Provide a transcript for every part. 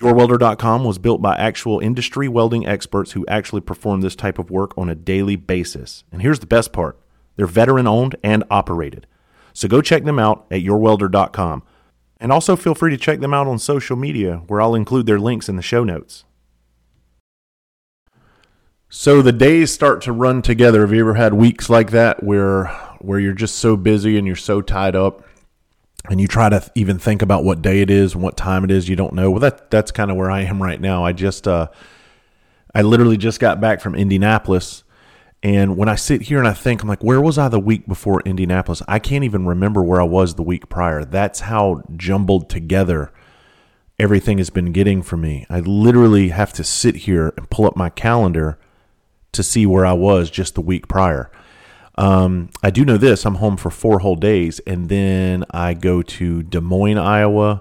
YourWelder.com was built by actual industry welding experts who actually perform this type of work on a daily basis. And here's the best part they're veteran owned and operated. So go check them out at YourWelder.com. And also feel free to check them out on social media, where I'll include their links in the show notes. So the days start to run together. Have you ever had weeks like that where where you're just so busy and you're so tied up and you try to even think about what day it is and what time it is you don't know. Well that that's kind of where i am right now. I just uh i literally just got back from indianapolis and when i sit here and i think i'm like where was i the week before indianapolis? I can't even remember where i was the week prior. That's how jumbled together everything has been getting for me. I literally have to sit here and pull up my calendar to see where i was just the week prior um, I do know this: I'm home for four whole days, and then I go to Des Moines, Iowa,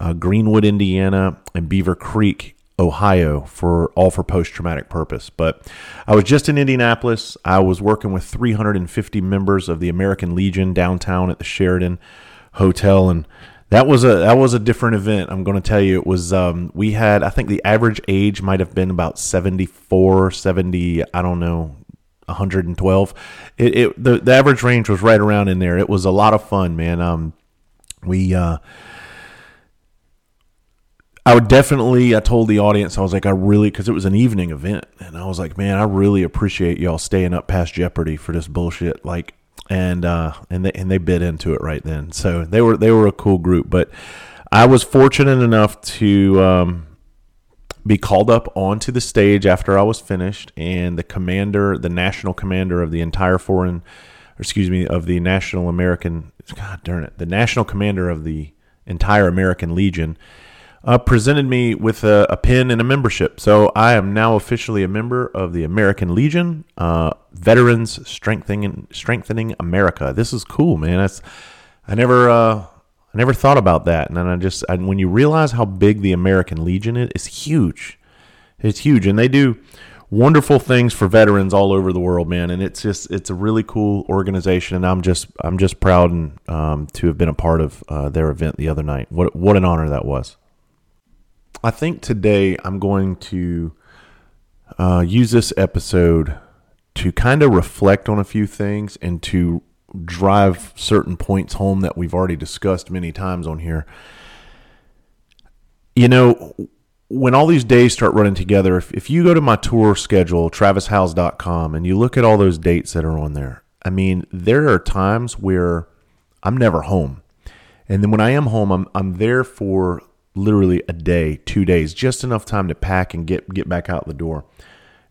uh, Greenwood, Indiana, and Beaver Creek, Ohio, for all for post traumatic purpose. But I was just in Indianapolis. I was working with 350 members of the American Legion downtown at the Sheraton Hotel, and that was a that was a different event. I'm going to tell you, it was. Um, we had, I think, the average age might have been about 74, 70. I don't know 112. It, it the, the average range was right around in there. It was a lot of fun, man. Um, we uh, I would definitely. I told the audience I was like, I really because it was an evening event, and I was like, man, I really appreciate y'all staying up past Jeopardy for this bullshit. Like, and uh, and they and they bit into it right then. So they were they were a cool group, but I was fortunate enough to. Um, be called up onto the stage after I was finished, and the commander, the national commander of the entire foreign, excuse me, of the National American, God darn it, the national commander of the entire American Legion, uh, presented me with a, a, pin and a membership. So I am now officially a member of the American Legion, uh, Veterans Strengthening Strengthening America. This is cool, man. That's I never. Uh, I never thought about that, and then I just I, when you realize how big the American Legion is, it's huge. It's huge, and they do wonderful things for veterans all over the world, man. And it's just it's a really cool organization, and I'm just I'm just proud and um, to have been a part of uh, their event the other night. What what an honor that was. I think today I'm going to uh, use this episode to kind of reflect on a few things and to drive certain points home that we've already discussed many times on here. You know, when all these days start running together, if, if you go to my tour schedule, travishowes.com, and you look at all those dates that are on there, I mean, there are times where I'm never home. And then when I am home, I'm, I'm there for literally a day, two days, just enough time to pack and get, get back out the door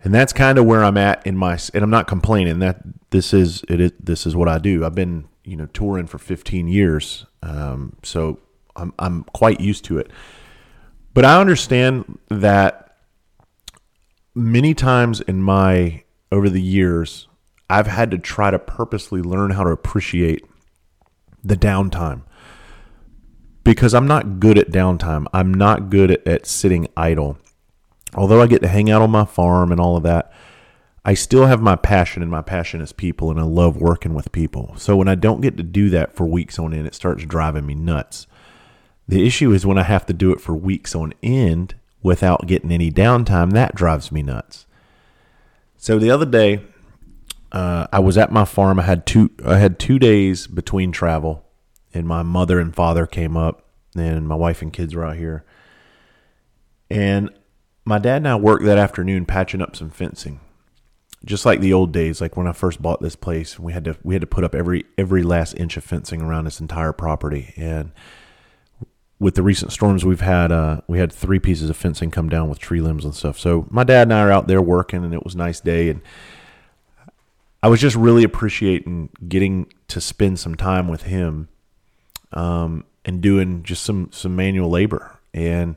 and that's kind of where I'm at in my. And I'm not complaining. That this is it. Is, this is what I do. I've been you know touring for 15 years, um, so I'm I'm quite used to it. But I understand that many times in my over the years, I've had to try to purposely learn how to appreciate the downtime because I'm not good at downtime. I'm not good at, at sitting idle although I get to hang out on my farm and all of that, I still have my passion, and my passion is people, and I love working with people. So when I don't get to do that for weeks on end, it starts driving me nuts. The issue is when I have to do it for weeks on end without getting any downtime, that drives me nuts. So the other day, uh, I was at my farm. I had two. I had two days between travel, and my mother and father came up, and my wife and kids were out here. And my dad and I worked that afternoon patching up some fencing. just like the old days, like when I first bought this place, we had to we had to put up every every last inch of fencing around this entire property. And with the recent storms we've had, uh, we had three pieces of fencing come down with tree limbs and stuff. So my dad and I are out there working, and it was a nice day. And I was just really appreciating getting to spend some time with him, um, and doing just some some manual labor. And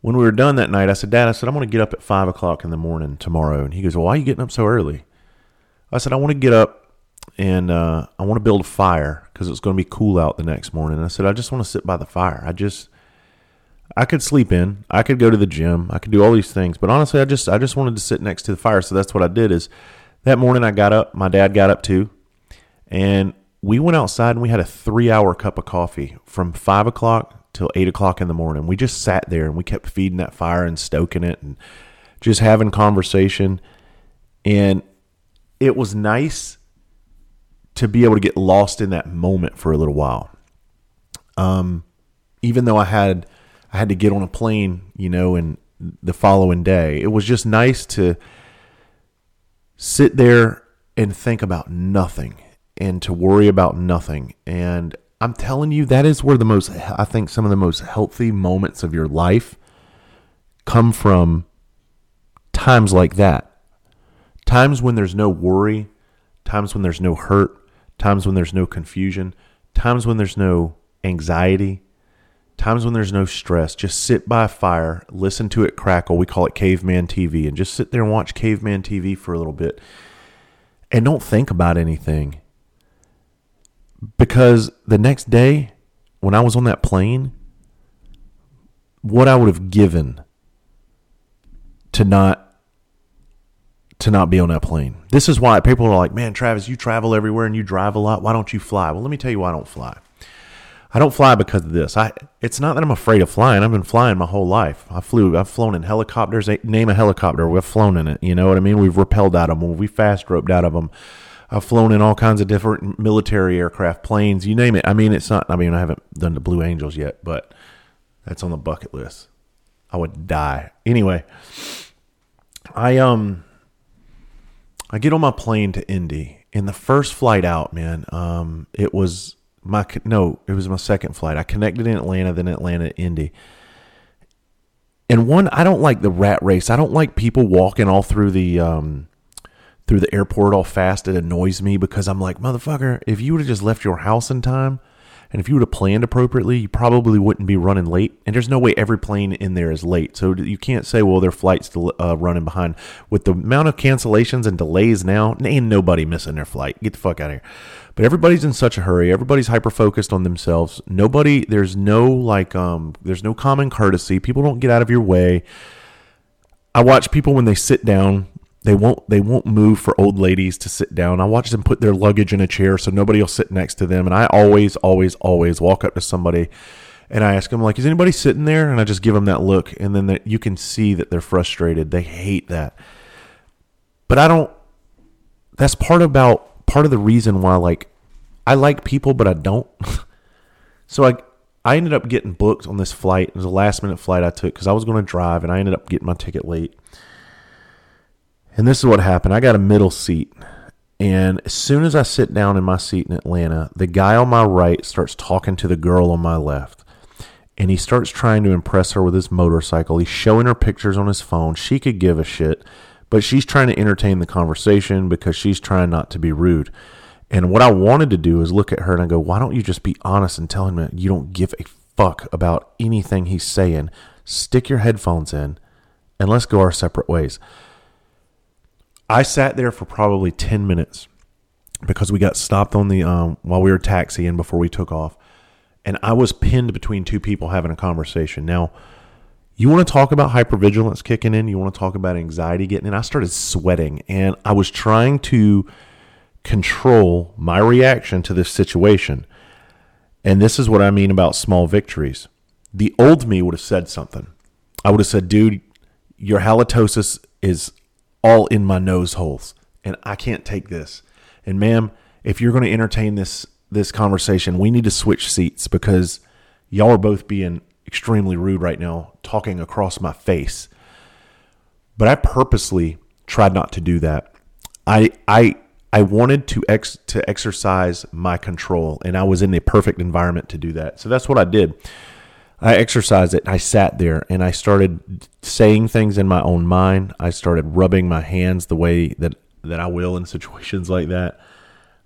when we were done that night, I said, Dad, I said, I'm going to get up at five o'clock in the morning tomorrow. And he goes, Well, why are you getting up so early? I said, I want to get up and uh, I want to build a fire because it's going to be cool out the next morning. And I said, I just want to sit by the fire. I just, I could sleep in, I could go to the gym, I could do all these things. But honestly, I just, I just wanted to sit next to the fire. So that's what I did is that morning I got up, my dad got up too. And we went outside and we had a three hour cup of coffee from five o'clock till eight o'clock in the morning. We just sat there and we kept feeding that fire and stoking it and just having conversation. And it was nice to be able to get lost in that moment for a little while. Um, even though I had I had to get on a plane, you know, and the following day, it was just nice to sit there and think about nothing and to worry about nothing. And I'm telling you, that is where the most, I think, some of the most healthy moments of your life come from times like that. Times when there's no worry, times when there's no hurt, times when there's no confusion, times when there's no anxiety, times when there's no stress. Just sit by a fire, listen to it crackle. We call it caveman TV, and just sit there and watch caveman TV for a little bit. And don't think about anything because the next day when I was on that plane, what I would have given to not to not be on that plane. This is why people are like, "Man, Travis, you travel everywhere and you drive a lot. Why don't you fly?" Well, let me tell you why I don't fly. I don't fly because of this. I it's not that I'm afraid of flying. I've been flying my whole life. I flew. I've flown in helicopters. Name a helicopter. We've flown in it. You know what I mean? We've rappelled out of them. We fast roped out of them. I've flown in all kinds of different military aircraft, planes, you name it. I mean, it's not. I mean, I haven't done the Blue Angels yet, but that's on the bucket list. I would die anyway. I um, I get on my plane to Indy. In the first flight out, man, um, it was my no, it was my second flight. I connected in Atlanta, then Atlanta, Indy. And one, I don't like the rat race. I don't like people walking all through the um, through the airport all fast, it annoys me because I'm like, motherfucker, if you would have just left your house in time and if you would have planned appropriately, you probably wouldn't be running late. And there's no way every plane in there is late. So you can't say, well, their flight's uh, running behind. With the amount of cancellations and delays now, ain't nobody missing their flight. Get the fuck out of here. But everybody's in such a hurry. Everybody's hyper focused on themselves. Nobody, there's no like, um, there's no common courtesy. People don't get out of your way. I watch people when they sit down they won't they won't move for old ladies to sit down. I watch them put their luggage in a chair so nobody will sit next to them. And I always, always, always walk up to somebody and I ask them like, "Is anybody sitting there?" And I just give them that look, and then you can see that they're frustrated. They hate that. But I don't. That's part about part of the reason why like I like people, but I don't. so I I ended up getting booked on this flight. It was a last minute flight I took because I was going to drive, and I ended up getting my ticket late. And this is what happened. I got a middle seat. And as soon as I sit down in my seat in Atlanta, the guy on my right starts talking to the girl on my left. And he starts trying to impress her with his motorcycle. He's showing her pictures on his phone. She could give a shit, but she's trying to entertain the conversation because she's trying not to be rude. And what I wanted to do is look at her and I go, why don't you just be honest and tell him that you don't give a fuck about anything he's saying? Stick your headphones in and let's go our separate ways. I sat there for probably 10 minutes because we got stopped on the um, while we were taxiing before we took off and I was pinned between two people having a conversation. Now, you want to talk about hypervigilance kicking in, you want to talk about anxiety getting in. I started sweating and I was trying to control my reaction to this situation. And this is what I mean about small victories. The old me would have said something. I would have said, dude, your halitosis is all in my nose holes, and I can't take this. And ma'am, if you're going to entertain this this conversation, we need to switch seats because y'all are both being extremely rude right now, talking across my face. But I purposely tried not to do that. I I I wanted to ex to exercise my control, and I was in the perfect environment to do that. So that's what I did. I exercised it. I sat there and I started saying things in my own mind. I started rubbing my hands the way that that I will in situations like that.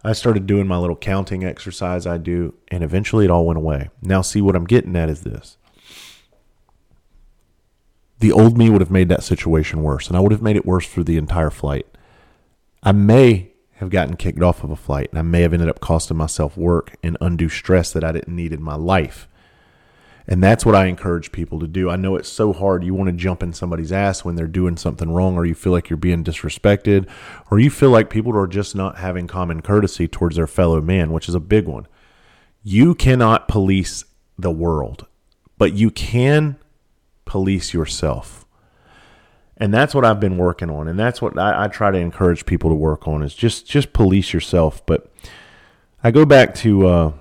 I started doing my little counting exercise I do, and eventually it all went away. Now, see what I'm getting at is this. The old me would have made that situation worse, and I would have made it worse for the entire flight. I may have gotten kicked off of a flight, and I may have ended up costing myself work and undue stress that I didn't need in my life. And that's what I encourage people to do. I know it's so hard. You want to jump in somebody's ass when they're doing something wrong, or you feel like you're being disrespected, or you feel like people are just not having common courtesy towards their fellow man, which is a big one. You cannot police the world, but you can police yourself. And that's what I've been working on. And that's what I, I try to encourage people to work on is just just police yourself. But I go back to uh,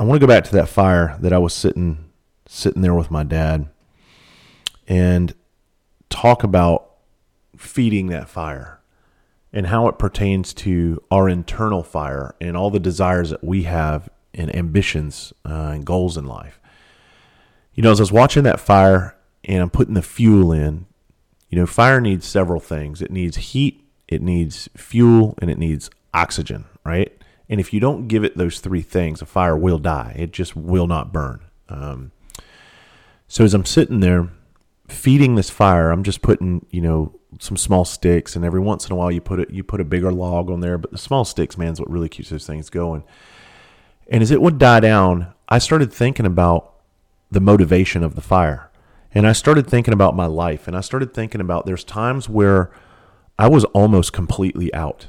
I want to go back to that fire that I was sitting sitting there with my dad and talk about feeding that fire and how it pertains to our internal fire and all the desires that we have and ambitions uh, and goals in life. You know, as I was watching that fire and I'm putting the fuel in, you know, fire needs several things. It needs heat, it needs fuel, and it needs oxygen, right? And if you don't give it those three things, a fire will die. It just will not burn. Um, so as I'm sitting there feeding this fire, I'm just putting, you know, some small sticks, and every once in a while you put it, you put a bigger log on there. But the small sticks, man, is what really keeps those things going. And as it would die down, I started thinking about the motivation of the fire, and I started thinking about my life, and I started thinking about there's times where I was almost completely out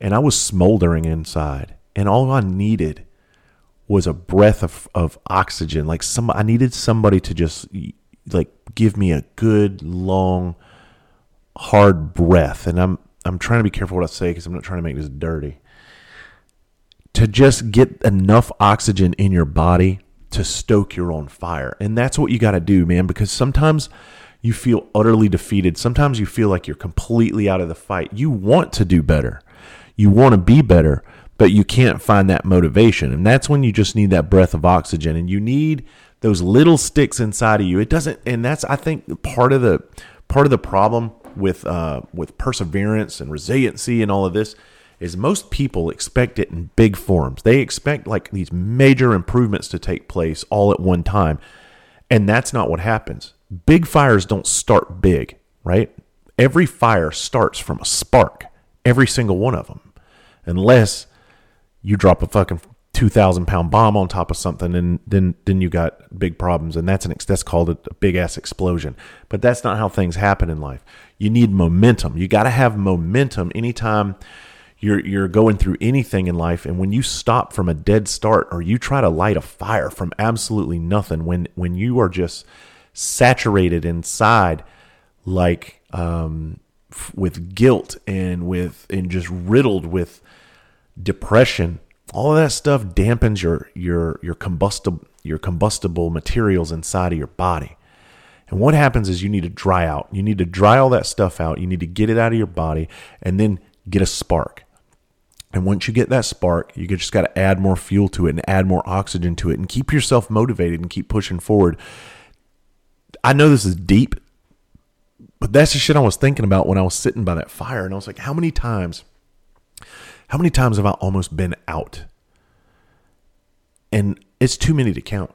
and I was smoldering inside, and all I needed was a breath of, of oxygen. Like some, I needed somebody to just like give me a good long, hard breath. And I'm I'm trying to be careful what I say because I'm not trying to make this dirty. To just get enough oxygen in your body to stoke your own fire, and that's what you got to do, man. Because sometimes you feel utterly defeated. Sometimes you feel like you're completely out of the fight. You want to do better you want to be better, but you can't find that motivation. And that's when you just need that breath of oxygen and you need those little sticks inside of you. It doesn't and that's I think part of the part of the problem with uh, with perseverance and resiliency and all of this is most people expect it in big forms. They expect like these major improvements to take place all at one time. And that's not what happens. Big fires don't start big, right? Every fire starts from a spark, every single one of them unless you drop a fucking two thousand pound bomb on top of something, and then then you got big problems, and that's an that's called a, a big ass explosion. But that's not how things happen in life. You need momentum. You got to have momentum anytime you're you're going through anything in life and when you stop from a dead start or you try to light a fire from absolutely nothing when when you are just saturated inside like um, with guilt and with and just riddled with depression, all of that stuff dampens your your your combustible your combustible materials inside of your body. And what happens is you need to dry out. You need to dry all that stuff out. You need to get it out of your body and then get a spark. And once you get that spark, you just got to add more fuel to it and add more oxygen to it and keep yourself motivated and keep pushing forward. I know this is deep, but that's the shit I was thinking about when I was sitting by that fire. And I was like, how many times how many times have I almost been out? And it's too many to count.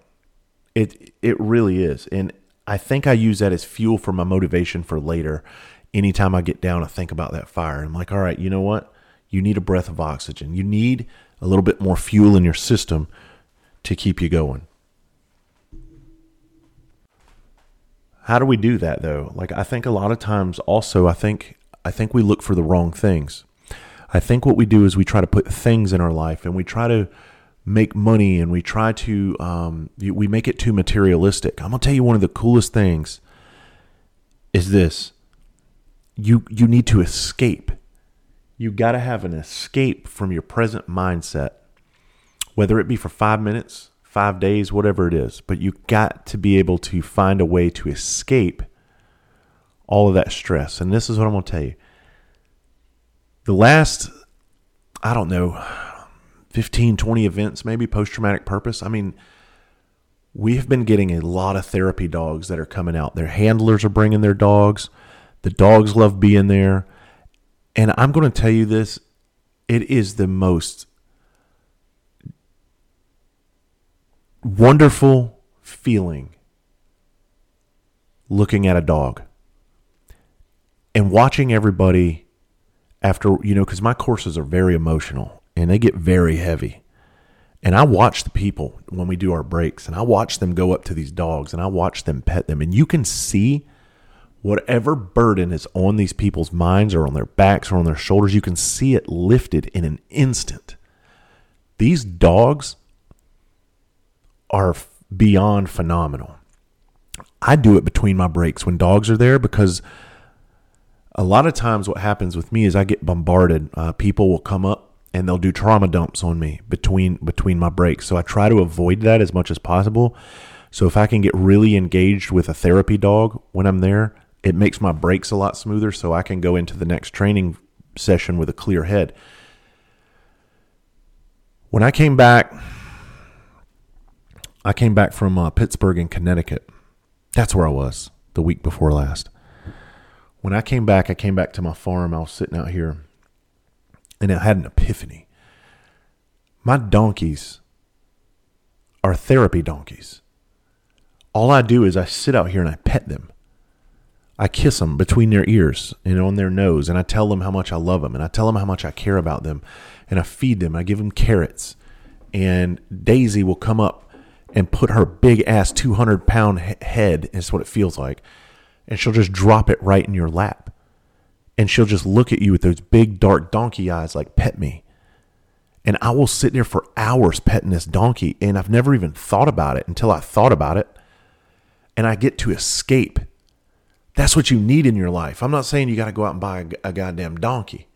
It it really is. And I think I use that as fuel for my motivation for later. Anytime I get down, I think about that fire. I'm like, all right, you know what? You need a breath of oxygen. You need a little bit more fuel in your system to keep you going. How do we do that though? Like I think a lot of times also I think I think we look for the wrong things. I think what we do is we try to put things in our life and we try to make money and we try to um, we make it too materialistic. I'm gonna tell you one of the coolest things is this: you you need to escape. You got to have an escape from your present mindset, whether it be for five minutes, five days, whatever it is. But you got to be able to find a way to escape all of that stress. And this is what I'm gonna tell you the last, I don't know, 15, 20 events, maybe post traumatic purpose. I mean, we have been getting a lot of therapy dogs that are coming out. Their handlers are bringing their dogs. The dogs love being there. And I'm going to tell you this it is the most wonderful feeling looking at a dog and watching everybody after, you know, because my courses are very emotional and they get very heavy. And I watch the people when we do our breaks and I watch them go up to these dogs and I watch them pet them. And you can see whatever burden is on these people's minds or on their backs or on their shoulders, you can see it lifted in an instant. These dogs are beyond phenomenal. I do it between my breaks when dogs are there because a lot of times what happens with me is I get bombarded. Uh, people will come up and they'll do trauma dumps on me between between my breaks. So I try to avoid that as much as possible. So if I can get really engaged with a therapy dog when I'm there, it makes my breaks a lot smoother so I can go into the next training session with a clear head. When I came back I came back from uh, Pittsburgh in Connecticut. That's where I was the week before last. When I came back, I came back to my farm. I was sitting out here and I had an epiphany. My donkeys are therapy donkeys. All I do is I sit out here and I pet them. I kiss them between their ears and on their nose, and I tell them how much I love them, and I tell them how much I care about them, and I feed them. I give them carrots, and Daisy will come up and put her big ass 200 pound head, is what it feels like, and she'll just drop it right in your lap. And she'll just look at you with those big dark donkey eyes like, pet me. And I will sit there for hours petting this donkey, and I've never even thought about it until I thought about it. And I get to escape. That's what you need in your life. I'm not saying you got to go out and buy a, a goddamn donkey,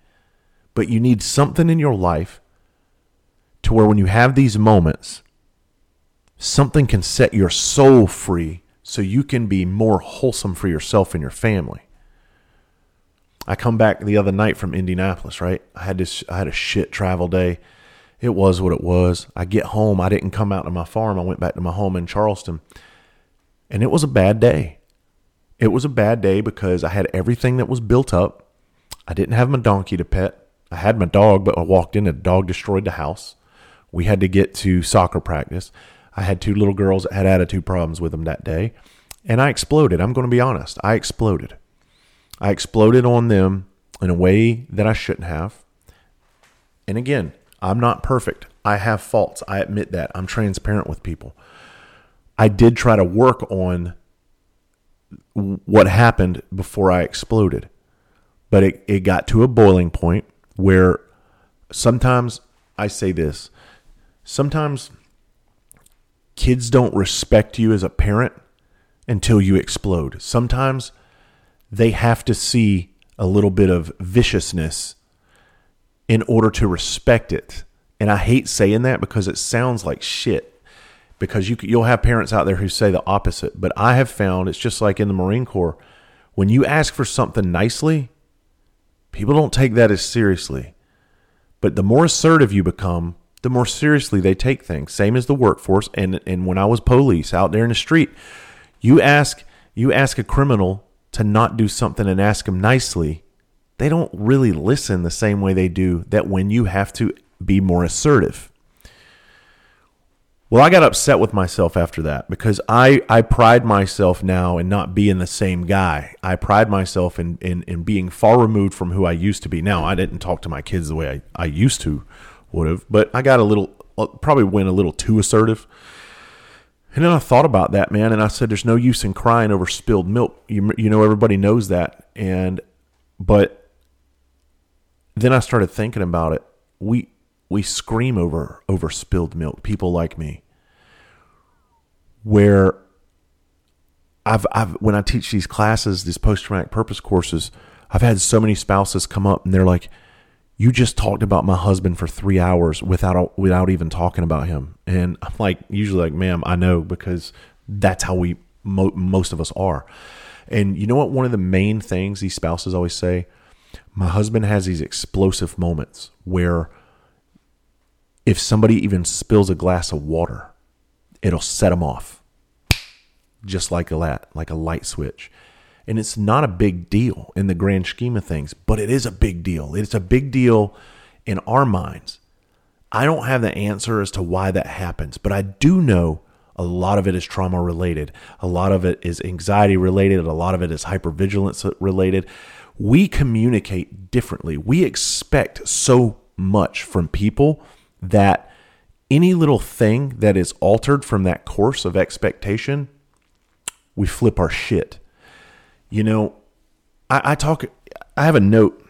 but you need something in your life to where when you have these moments, something can set your soul free so you can be more wholesome for yourself and your family. I come back the other night from Indianapolis, right? I had this I had a shit travel day. It was what it was. I get home, I didn't come out to my farm. I went back to my home in Charleston. And it was a bad day. It was a bad day because I had everything that was built up. I didn't have my donkey to pet. I had my dog, but I walked in and the dog destroyed the house. We had to get to soccer practice. I had two little girls that had attitude problems with them that day, and I exploded. I'm going to be honest. I exploded. I exploded on them in a way that I shouldn't have. And again, I'm not perfect. I have faults. I admit that. I'm transparent with people. I did try to work on what happened before I exploded. But it, it got to a boiling point where sometimes I say this sometimes kids don't respect you as a parent until you explode. Sometimes they have to see a little bit of viciousness in order to respect it. And I hate saying that because it sounds like shit. Because you you'll have parents out there who say the opposite, but I have found it's just like in the Marine Corps when you ask for something nicely, people don't take that as seriously. But the more assertive you become, the more seriously they take things. Same as the workforce. And and when I was police out there in the street, you ask you ask a criminal to not do something and ask them nicely, they don't really listen the same way they do that when you have to be more assertive. Well, I got upset with myself after that because I, I pride myself now in not being the same guy. I pride myself in, in, in being far removed from who I used to be. Now, I didn't talk to my kids the way I, I used to would have. But I got a little, uh, probably went a little too assertive. And then I thought about that, man, and I said, "There's no use in crying over spilled milk." You, you know, everybody knows that, and but then I started thinking about it. We we scream over over spilled milk. People like me, where I've I've when I teach these classes, these post traumatic purpose courses, I've had so many spouses come up and they're like, you just talked about my husband for three hours without without even talking about him. And i'm like usually like ma'am i know because that's how we mo- most of us are. And you know what? One of the main things these spouses always say My husband has these explosive moments where if somebody even spills a glass of water, it'll set him off. Just like a lat like a light switch. And it's not a big deal in the grand scheme of things, but it is a big deal. It's a big deal in our minds. I don't have the answer as to why that happens, but I do know a lot of it is trauma related. A lot of it is anxiety related. A lot of it is hypervigilance related. We communicate differently. We expect so much from people that any little thing that is altered from that course of expectation, we flip our shit. You know, I, I talk, I have a note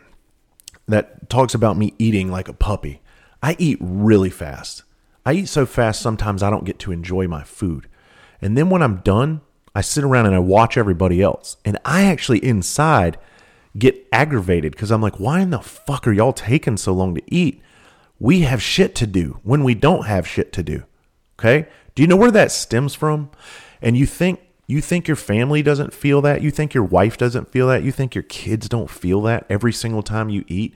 that talks about me eating like a puppy. I eat really fast. I eat so fast sometimes I don't get to enjoy my food. And then when I'm done, I sit around and I watch everybody else. And I actually inside get aggravated because I'm like, why in the fuck are y'all taking so long to eat? We have shit to do when we don't have shit to do. Okay? Do you know where that stems from? And you think you think your family doesn't feel that? You think your wife doesn't feel that? You think your kids don't feel that every single time you eat?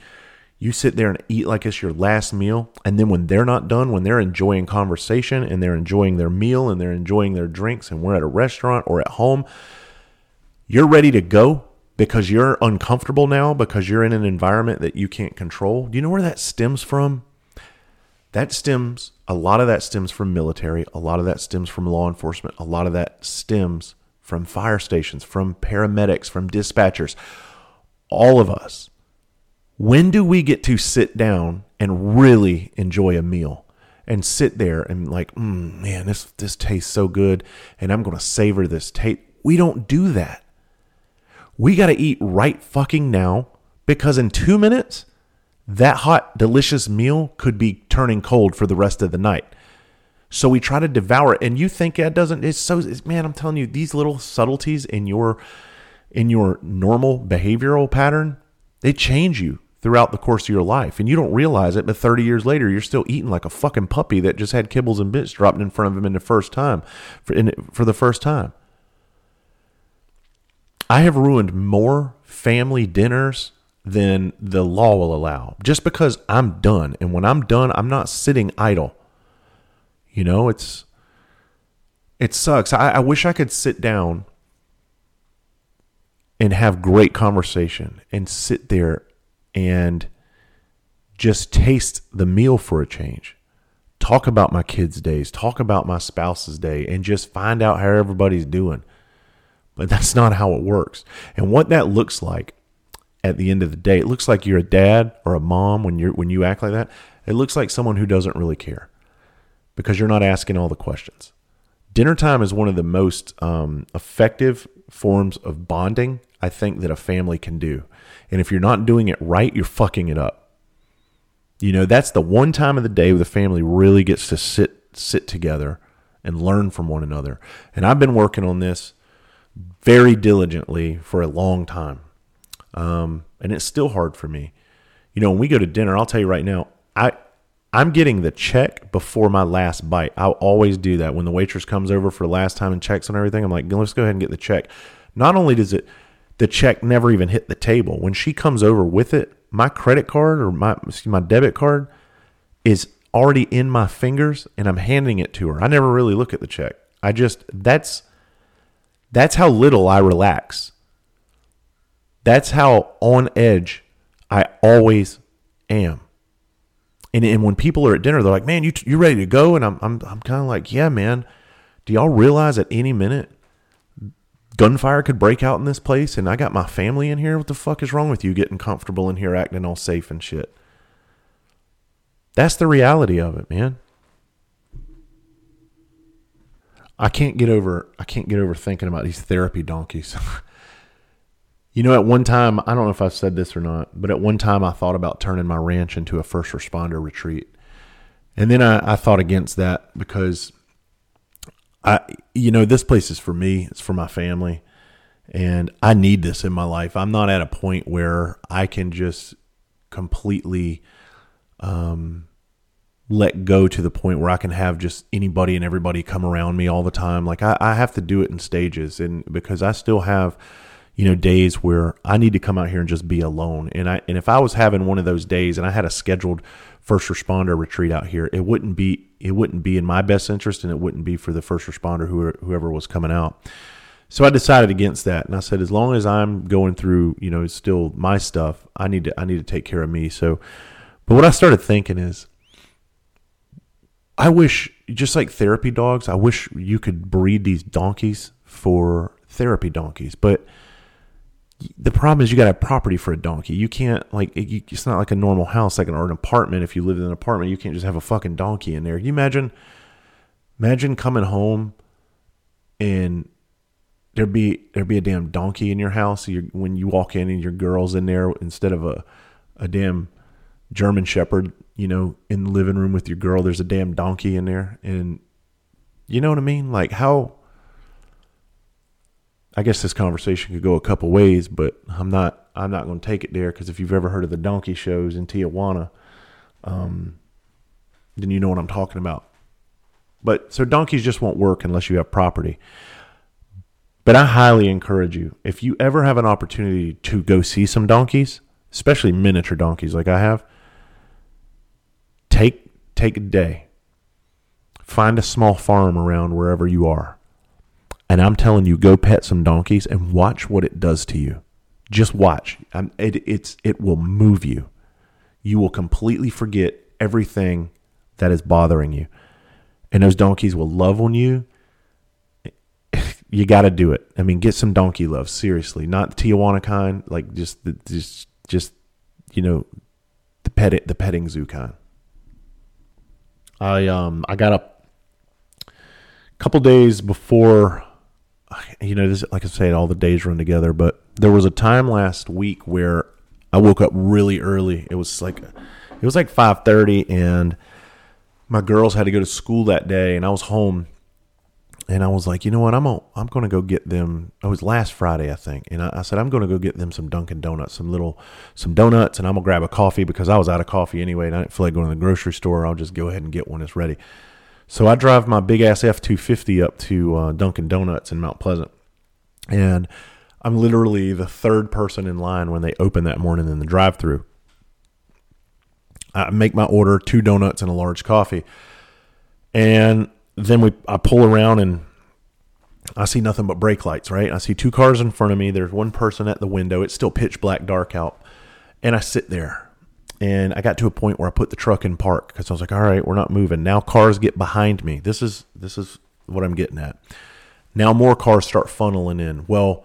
You sit there and eat like it's your last meal. And then when they're not done, when they're enjoying conversation and they're enjoying their meal and they're enjoying their drinks, and we're at a restaurant or at home, you're ready to go because you're uncomfortable now because you're in an environment that you can't control. Do you know where that stems from? That stems, a lot of that stems from military, a lot of that stems from law enforcement, a lot of that stems from fire stations, from paramedics, from dispatchers. All of us when do we get to sit down and really enjoy a meal and sit there and like, mm, man, this this tastes so good, and I'm gonna savor this taste? We don't do that. We got to eat right fucking now because in two minutes, that hot, delicious meal could be turning cold for the rest of the night. So we try to devour it, and you think it doesn't? It's so it's, man. I'm telling you, these little subtleties in your in your normal behavioral pattern, they change you throughout the course of your life. And you don't realize it, but 30 years later, you're still eating like a fucking puppy that just had kibbles and bits dropped in front of him in the first time, for, in, for the first time. I have ruined more family dinners than the law will allow just because I'm done. And when I'm done, I'm not sitting idle. You know, it's, it sucks. I, I wish I could sit down and have great conversation and sit there and just taste the meal for a change. Talk about my kids' days, talk about my spouse's day, and just find out how everybody's doing. But that's not how it works. And what that looks like at the end of the day, it looks like you're a dad or a mom when you're when you act like that. It looks like someone who doesn't really care because you're not asking all the questions. Dinner time is one of the most um, effective forms of bonding I think that a family can do. And if you're not doing it right, you're fucking it up. You know, that's the one time of the day where the family really gets to sit sit together and learn from one another. And I've been working on this very diligently for a long time. Um, and it's still hard for me. You know, when we go to dinner, I'll tell you right now, I I'm getting the check before my last bite. I'll always do that. When the waitress comes over for the last time and checks on everything, I'm like, let's go ahead and get the check. Not only does it the check never even hit the table. When she comes over with it, my credit card or my excuse, my debit card is already in my fingers and I'm handing it to her. I never really look at the check. I just that's that's how little I relax. That's how on edge I always am. And, and when people are at dinner, they're like, "Man, you you ready to go?" And I'm I'm I'm kind of like, "Yeah, man. Do y'all realize at any minute gunfire could break out in this place and I got my family in here. What the fuck is wrong with you getting comfortable in here acting all safe and shit? That's the reality of it, man. I can't get over I can't get over thinking about these therapy donkeys. you know, at one time, I don't know if I've said this or not, but at one time I thought about turning my ranch into a first responder retreat. And then I, I thought against that because I, you know, this place is for me. It's for my family, and I need this in my life. I'm not at a point where I can just completely um, let go to the point where I can have just anybody and everybody come around me all the time. Like I, I have to do it in stages, and because I still have, you know, days where I need to come out here and just be alone. And I and if I was having one of those days and I had a scheduled first responder retreat out here, it wouldn't be it wouldn't be in my best interest and it wouldn't be for the first responder who whoever was coming out. So I decided against that and I said as long as I'm going through, you know, still my stuff, I need to I need to take care of me. So but what I started thinking is I wish just like therapy dogs, I wish you could breed these donkeys for therapy donkeys, but the problem is you got to have property for a donkey. You can't like it, it's not like a normal house, like an or an apartment. If you live in an apartment, you can't just have a fucking donkey in there. Can you imagine? Imagine coming home and there be there be a damn donkey in your house. You, when you walk in and your girl's in there instead of a a damn German Shepherd, you know, in the living room with your girl. There's a damn donkey in there, and you know what I mean. Like how I guess this conversation could go a couple ways, but I'm not I'm not going to take it there because if you've ever heard of the donkey shows in Tijuana, um, then you know what I'm talking about. But so donkeys just won't work unless you have property. But I highly encourage you if you ever have an opportunity to go see some donkeys, especially miniature donkeys like I have, take take a day. Find a small farm around wherever you are and I'm telling you, go pet some donkeys and watch what it does to you. Just watch. It, it's it will move you. You will completely forget everything that is bothering you, and those donkeys will love on you. You got to do it. I mean, get some donkey love. Seriously, not the Tijuana kind. Like just the, just just you know the pet the petting zoo kind. I um I got up a couple days before you know, this like I said, all the days run together. But there was a time last week where I woke up really early. It was like it was like five thirty, and my girls had to go to school that day, and I was home. And I was like, you know what? I'm a, I'm going to go get them. It was last Friday, I think, and I, I said I'm going to go get them some Dunkin' Donuts, some little some donuts, and I'm gonna grab a coffee because I was out of coffee anyway, and I didn't feel like going to the grocery store. I'll just go ahead and get one that's ready. So I drive my big ass F two fifty up to uh, Dunkin' Donuts in Mount Pleasant, and I'm literally the third person in line when they open that morning in the drive through. I make my order, two donuts and a large coffee, and then we I pull around and I see nothing but brake lights. Right, I see two cars in front of me. There's one person at the window. It's still pitch black, dark out, and I sit there and I got to a point where I put the truck in park because I was like, all right, we're not moving. Now cars get behind me. This is this is what I'm getting at. Now more cars start funneling in. Well,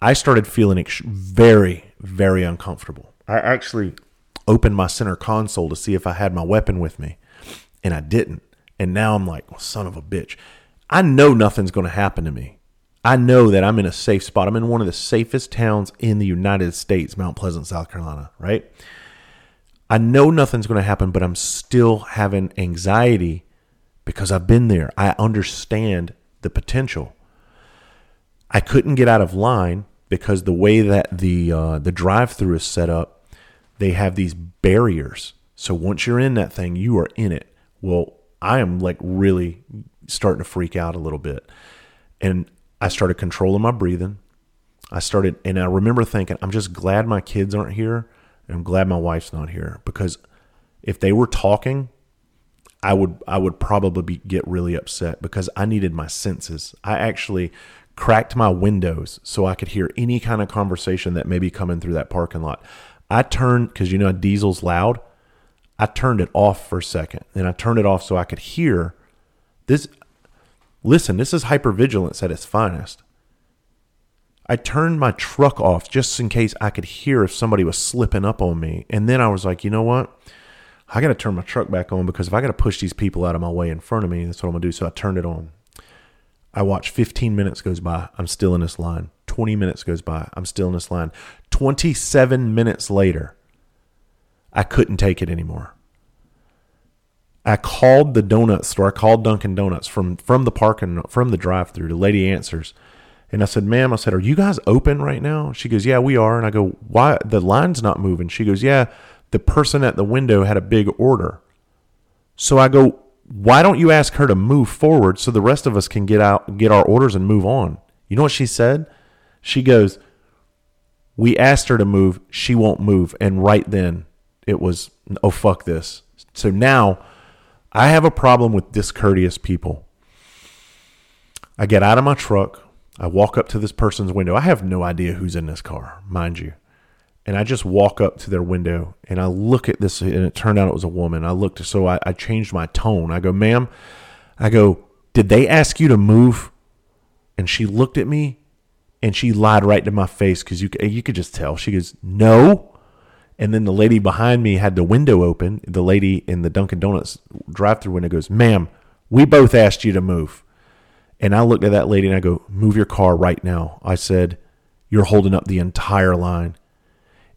I started feeling very very uncomfortable. I actually opened my center console to see if I had my weapon with me, and I didn't. And now I'm like, well, son of a bitch. I know nothing's going to happen to me. I know that I'm in a safe spot. I'm in one of the safest towns in the United States, Mount Pleasant, South Carolina, right? I know nothing's going to happen, but I'm still having anxiety because I've been there. I understand the potential. I couldn't get out of line because the way that the uh, the drive-through is set up, they have these barriers. So once you're in that thing, you are in it. Well, I am like really starting to freak out a little bit, and I started controlling my breathing. I started, and I remember thinking, I'm just glad my kids aren't here and I'm glad my wife's not here because if they were talking, I would I would probably be, get really upset because I needed my senses. I actually cracked my windows so I could hear any kind of conversation that may be coming through that parking lot. I turned because you know diesel's loud. I turned it off for a second, and I turned it off so I could hear this. Listen, this is hypervigilance at its finest. I turned my truck off just in case I could hear if somebody was slipping up on me. And then I was like, you know what? I got to turn my truck back on because if I got to push these people out of my way in front of me, that's what I'm going to do. So I turned it on. I watch 15 minutes goes by. I'm still in this line. 20 minutes goes by. I'm still in this line. 27 minutes later, I couldn't take it anymore. I called the donut store. I called Dunkin' Donuts from from the parking from the drive-through. The lady answers. And I said, ma'am, I said, are you guys open right now? She goes, yeah, we are. And I go, why? The line's not moving. She goes, yeah, the person at the window had a big order. So I go, why don't you ask her to move forward so the rest of us can get out, get our orders and move on? You know what she said? She goes, We asked her to move. She won't move. And right then, it was, oh, fuck this. So now I have a problem with discourteous people. I get out of my truck. I walk up to this person's window. I have no idea who's in this car, mind you. And I just walk up to their window and I look at this, and it turned out it was a woman. I looked, so I, I changed my tone. I go, ma'am, I go, did they ask you to move? And she looked at me and she lied right to my face because you, you could just tell. She goes, no. And then the lady behind me had the window open. The lady in the Dunkin' Donuts drive through window goes, ma'am, we both asked you to move. And I looked at that lady and I go, move your car right now. I said, you're holding up the entire line.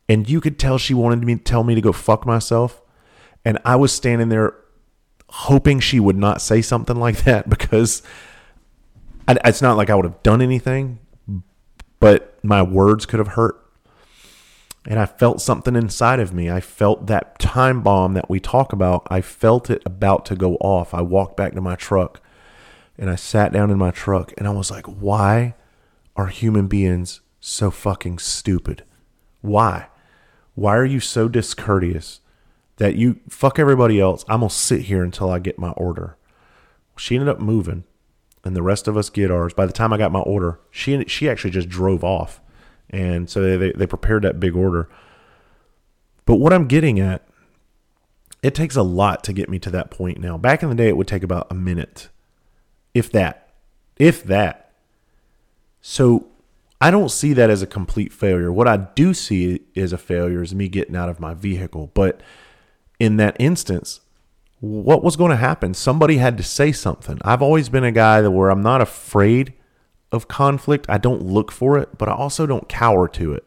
And you could tell she wanted me to tell me to go fuck myself. And I was standing there hoping she would not say something like that because I, it's not like I would have done anything, but my words could have hurt. And I felt something inside of me. I felt that time bomb that we talk about. I felt it about to go off. I walked back to my truck and I sat down in my truck and I was like, why are human beings so fucking stupid? Why? Why are you so discourteous that you fuck everybody else? I'm going to sit here until I get my order. She ended up moving and the rest of us get ours. By the time I got my order, she she actually just drove off, and so they, they, they prepared that big order. But what I'm getting at, it takes a lot to get me to that point now. Back in the day, it would take about a minute, if that, if that. So I don't see that as a complete failure. What I do see as a failure is me getting out of my vehicle. But in that instance, what was going to happen? Somebody had to say something. I've always been a guy that where I'm not afraid of conflict. I don't look for it, but I also don't cower to it.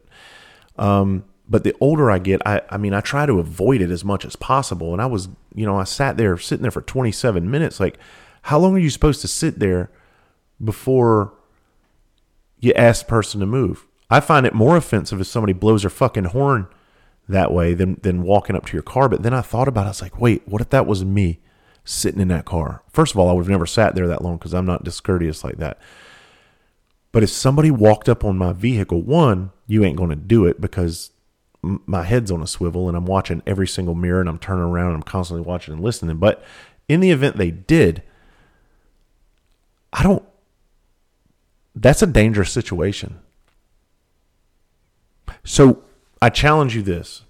Um, but the older I get, I, I mean, I try to avoid it as much as possible. And I was, you know, I sat there sitting there for 27 minutes. Like, how long are you supposed to sit there before you ask the person to move? I find it more offensive if somebody blows their fucking horn that way than than walking up to your car. But then I thought about it. I was like, wait, what if that was me sitting in that car? First of all, I would have never sat there that long because I'm not discourteous like that. But if somebody walked up on my vehicle, one, you ain't going to do it because my head's on a swivel and I'm watching every single mirror and I'm turning around and I'm constantly watching and listening. But in the event they did, I don't. That's a dangerous situation. So I challenge you this.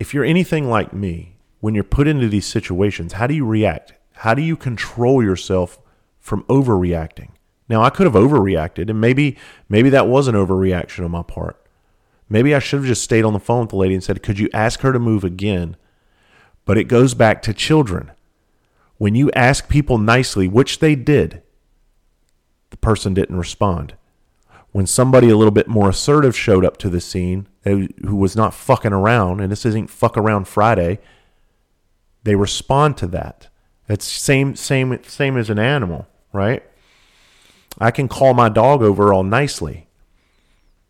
If you're anything like me, when you're put into these situations, how do you react? How do you control yourself from overreacting? Now, I could have overreacted, and maybe maybe that was an overreaction on my part. Maybe I should have just stayed on the phone with the lady and said, "Could you ask her to move again?" But it goes back to children. When you ask people nicely, which they did, the person didn't respond. When somebody a little bit more assertive showed up to the scene, who was not fucking around, and this isn't fuck around Friday, they respond to that. It's same same same as an animal, right? I can call my dog over all nicely.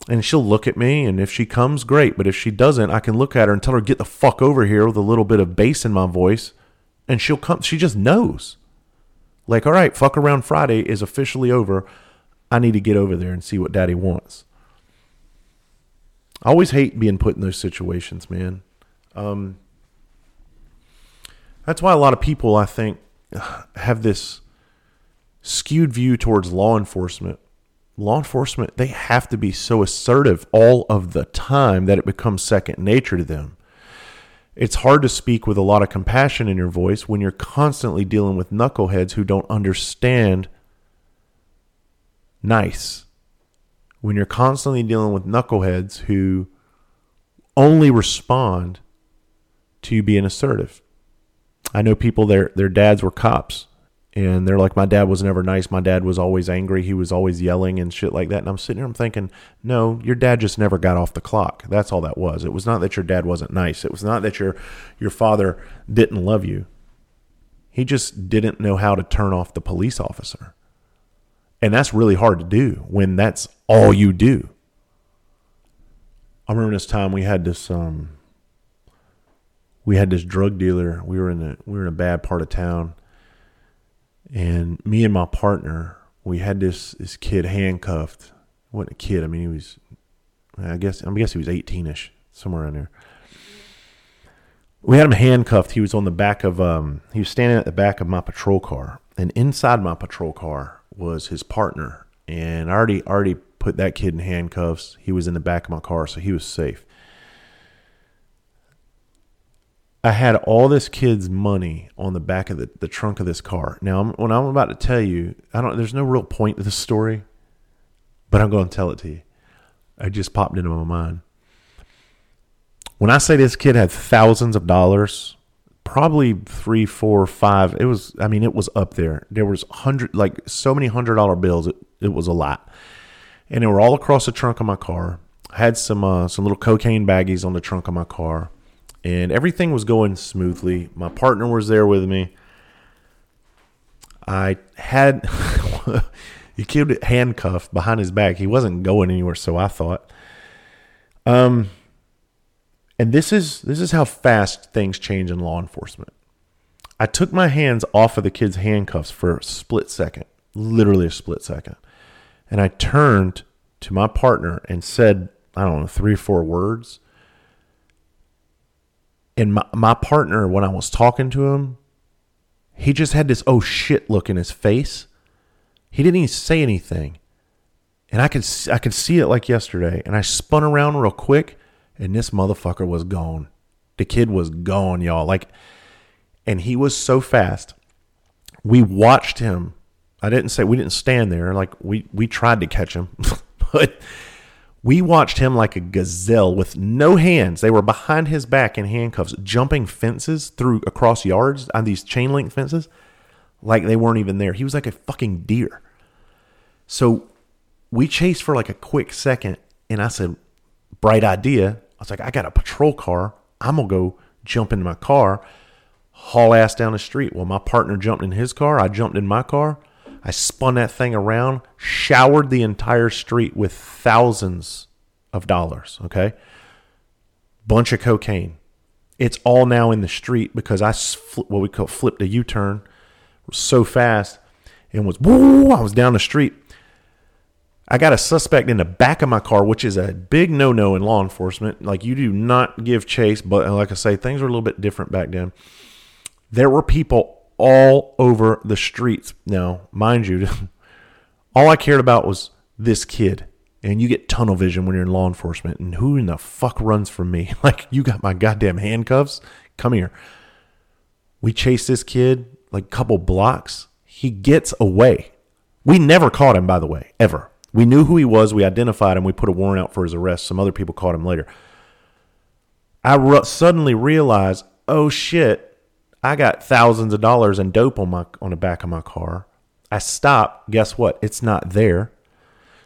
And she'll look at me, and if she comes, great. But if she doesn't, I can look at her and tell her, get the fuck over here with a little bit of bass in my voice. And she'll come. She just knows. Like, all right, fuck around Friday is officially over. I need to get over there and see what daddy wants. I always hate being put in those situations, man. Um, that's why a lot of people, I think, have this skewed view towards law enforcement. Law enforcement, they have to be so assertive all of the time that it becomes second nature to them. It's hard to speak with a lot of compassion in your voice when you're constantly dealing with knuckleheads who don't understand nice when you're constantly dealing with knuckleheads who only respond to being assertive. I know people their their dads were cops and they're like my dad was never nice. My dad was always angry. He was always yelling and shit like that. And I'm sitting here I'm thinking, "No, your dad just never got off the clock. That's all that was. It was not that your dad wasn't nice. It was not that your your father didn't love you. He just didn't know how to turn off the police officer. And that's really hard to do when that's all you do. I remember this time we had this um we had this drug dealer. We were in a we were in a bad part of town. And me and my partner, we had this this kid handcuffed. Wasn't a kid, I mean he was I guess I guess he was 18ish, somewhere in there. We had him handcuffed. He was on the back of um he was standing at the back of my patrol car, and inside my patrol car was his partner. And I already already put that kid in handcuffs. He was in the back of my car, so he was safe. I had all this kid's money on the back of the, the trunk of this car. Now, I'm, when I'm about to tell you, I don't. There's no real point to this story, but I'm going to tell it to you. It just popped into my mind. When I say this kid had thousands of dollars, probably three, four, five. It was. I mean, it was up there. There was hundred, like so many hundred dollar bills. It, it was a lot, and they were all across the trunk of my car. I had some uh, some little cocaine baggies on the trunk of my car and everything was going smoothly. My partner was there with me. I had he kid handcuffed behind his back. He wasn't going anywhere, so I thought. Um, and this is this is how fast things change in law enforcement. I took my hands off of the kid's handcuffs for a split second, literally a split second, and I turned to my partner and said, I don't know, three or four words and my, my partner, when I was talking to him, he just had this oh shit look in his face. He didn't even say anything. And I could I could see it like yesterday. And I spun around real quick, and this motherfucker was gone. The kid was gone, y'all. Like, and he was so fast. We watched him. I didn't say we didn't stand there. Like we we tried to catch him, but we watched him like a gazelle with no hands. They were behind his back in handcuffs, jumping fences through across yards on these chain link fences like they weren't even there. He was like a fucking deer. So we chased for like a quick second, and I said, Bright idea. I was like, I got a patrol car. I'm going to go jump into my car, haul ass down the street. Well, my partner jumped in his car. I jumped in my car. I spun that thing around, showered the entire street with thousands of dollars. Okay. Bunch of cocaine. It's all now in the street because I what we call flipped a U turn so fast and was woo, I was down the street. I got a suspect in the back of my car, which is a big no no in law enforcement. Like you do not give chase, but like I say, things were a little bit different back then. There were people all over the streets. Now, mind you, all I cared about was this kid. And you get tunnel vision when you're in law enforcement. And who in the fuck runs from me? Like, you got my goddamn handcuffs? Come here. We chased this kid like a couple blocks. He gets away. We never caught him, by the way, ever. We knew who he was. We identified him. We put a warrant out for his arrest. Some other people caught him later. I suddenly realized, oh shit, I got thousands of dollars in dope on my on the back of my car. I stop. Guess what? It's not there.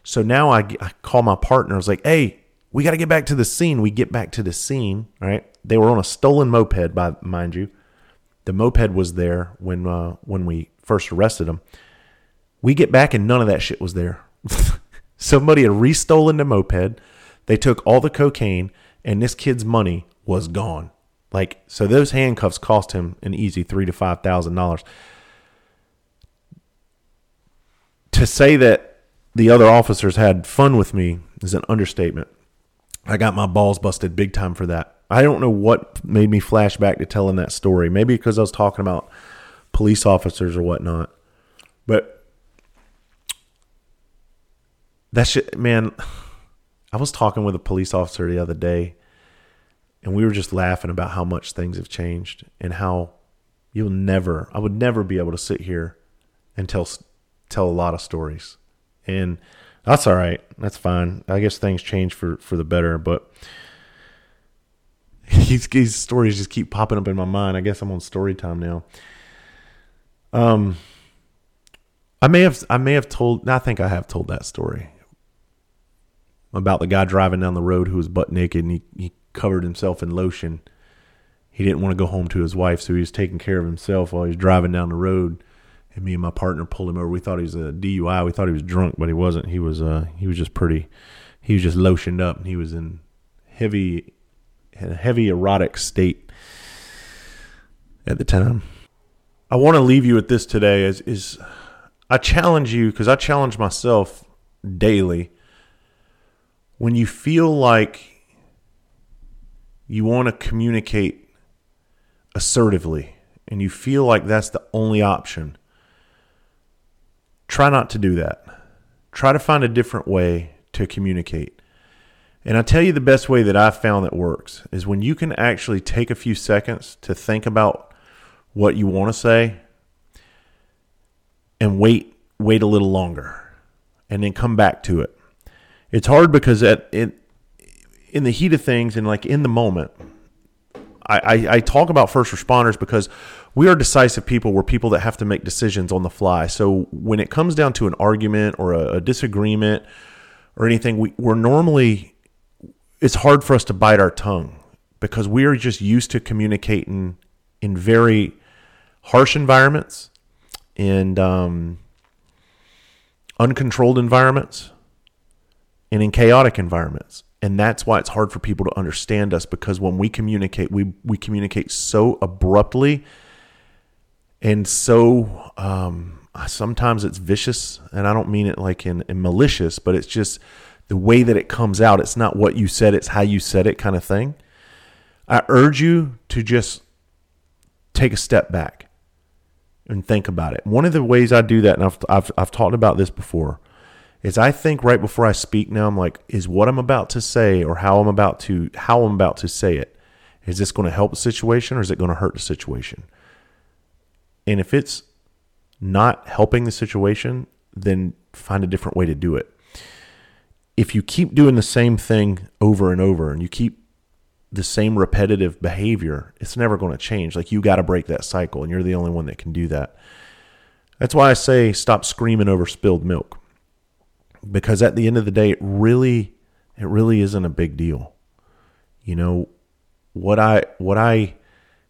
So now I, I call my partner. I was like, "Hey, we got to get back to the scene." We get back to the scene. Right? They were on a stolen moped, by mind you. The moped was there when uh, when we first arrested them. We get back and none of that shit was there. Somebody had restolen the moped. They took all the cocaine and this kid's money was gone. Like so, those handcuffs cost him an easy three to five thousand dollars. To say that the other officers had fun with me is an understatement. I got my balls busted big time for that. I don't know what made me flash back to telling that story. Maybe because I was talking about police officers or whatnot. But that shit, man. I was talking with a police officer the other day and we were just laughing about how much things have changed and how you'll never I would never be able to sit here and tell tell a lot of stories. And that's all right. That's fine. I guess things change for for the better, but these, these stories just keep popping up in my mind. I guess I'm on story time now. Um I may have I may have told I think I have told that story about the guy driving down the road who was butt naked and he, he covered himself in lotion. He didn't want to go home to his wife, so he was taking care of himself while he was driving down the road. And me and my partner pulled him over. We thought he was a DUI. We thought he was drunk, but he wasn't. He was uh he was just pretty. He was just lotioned up, and he was in heavy, heavy erotic state at the time. I want to leave you with this today. Is is I challenge you because I challenge myself daily when you feel like you want to communicate assertively and you feel like that's the only option, try not to do that. Try to find a different way to communicate. And I tell you the best way that I've found that works is when you can actually take a few seconds to think about what you want to say and wait wait a little longer and then come back to it. It's hard because at it in the heat of things and like in the moment, I, I, I, talk about first responders because we are decisive people. We're people that have to make decisions on the fly. So when it comes down to an argument or a, a disagreement or anything, we, we're normally it's hard for us to bite our tongue because we are just used to communicating in very harsh environments and um, uncontrolled environments and in chaotic environments. And that's why it's hard for people to understand us because when we communicate, we, we communicate so abruptly and so um, sometimes it's vicious. And I don't mean it like in, in malicious, but it's just the way that it comes out. It's not what you said, it's how you said it kind of thing. I urge you to just take a step back and think about it. One of the ways I do that, and I've, I've, I've talked about this before, is I think right before I speak now, I'm like, is what I'm about to say or how I'm about to how I'm about to say it, is this going to help the situation or is it going to hurt the situation? And if it's not helping the situation, then find a different way to do it. If you keep doing the same thing over and over and you keep the same repetitive behavior, it's never going to change. Like you got to break that cycle, and you're the only one that can do that. That's why I say stop screaming over spilled milk. Because at the end of the day, it really it really isn't a big deal. You know, what I what I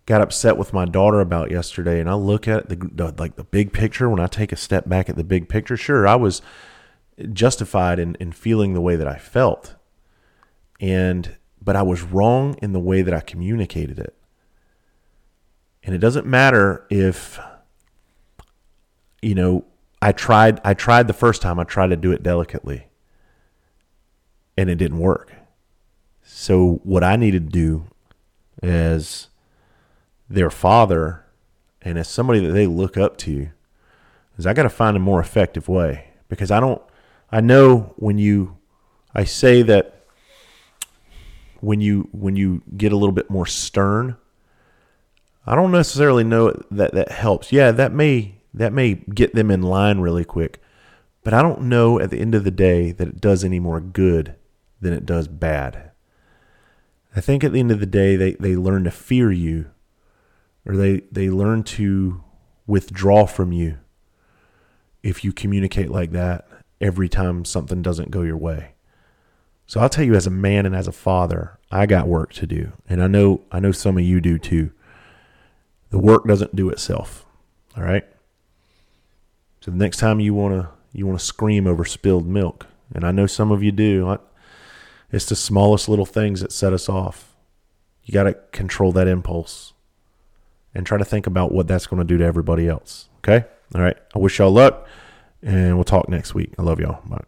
got upset with my daughter about yesterday and I look at the, the like the big picture when I take a step back at the big picture, sure, I was justified in, in feeling the way that I felt. And but I was wrong in the way that I communicated it. And it doesn't matter if you know, I tried I tried the first time I tried to do it delicately and it didn't work. So what I needed to do as their father and as somebody that they look up to is I got to find a more effective way because I don't I know when you I say that when you when you get a little bit more stern. I don't necessarily know that that helps. Yeah, that may that may get them in line really quick, but I don't know at the end of the day that it does any more good than it does bad. I think at the end of the day they, they learn to fear you or they, they learn to withdraw from you if you communicate like that every time something doesn't go your way. So I'll tell you as a man and as a father, I got work to do. And I know I know some of you do too. The work doesn't do itself. All right? So the next time you want to you want to scream over spilled milk, and I know some of you do. I, it's the smallest little things that set us off. You got to control that impulse and try to think about what that's going to do to everybody else. Okay? All right. I wish y'all luck and we'll talk next week. I love y'all. Bye.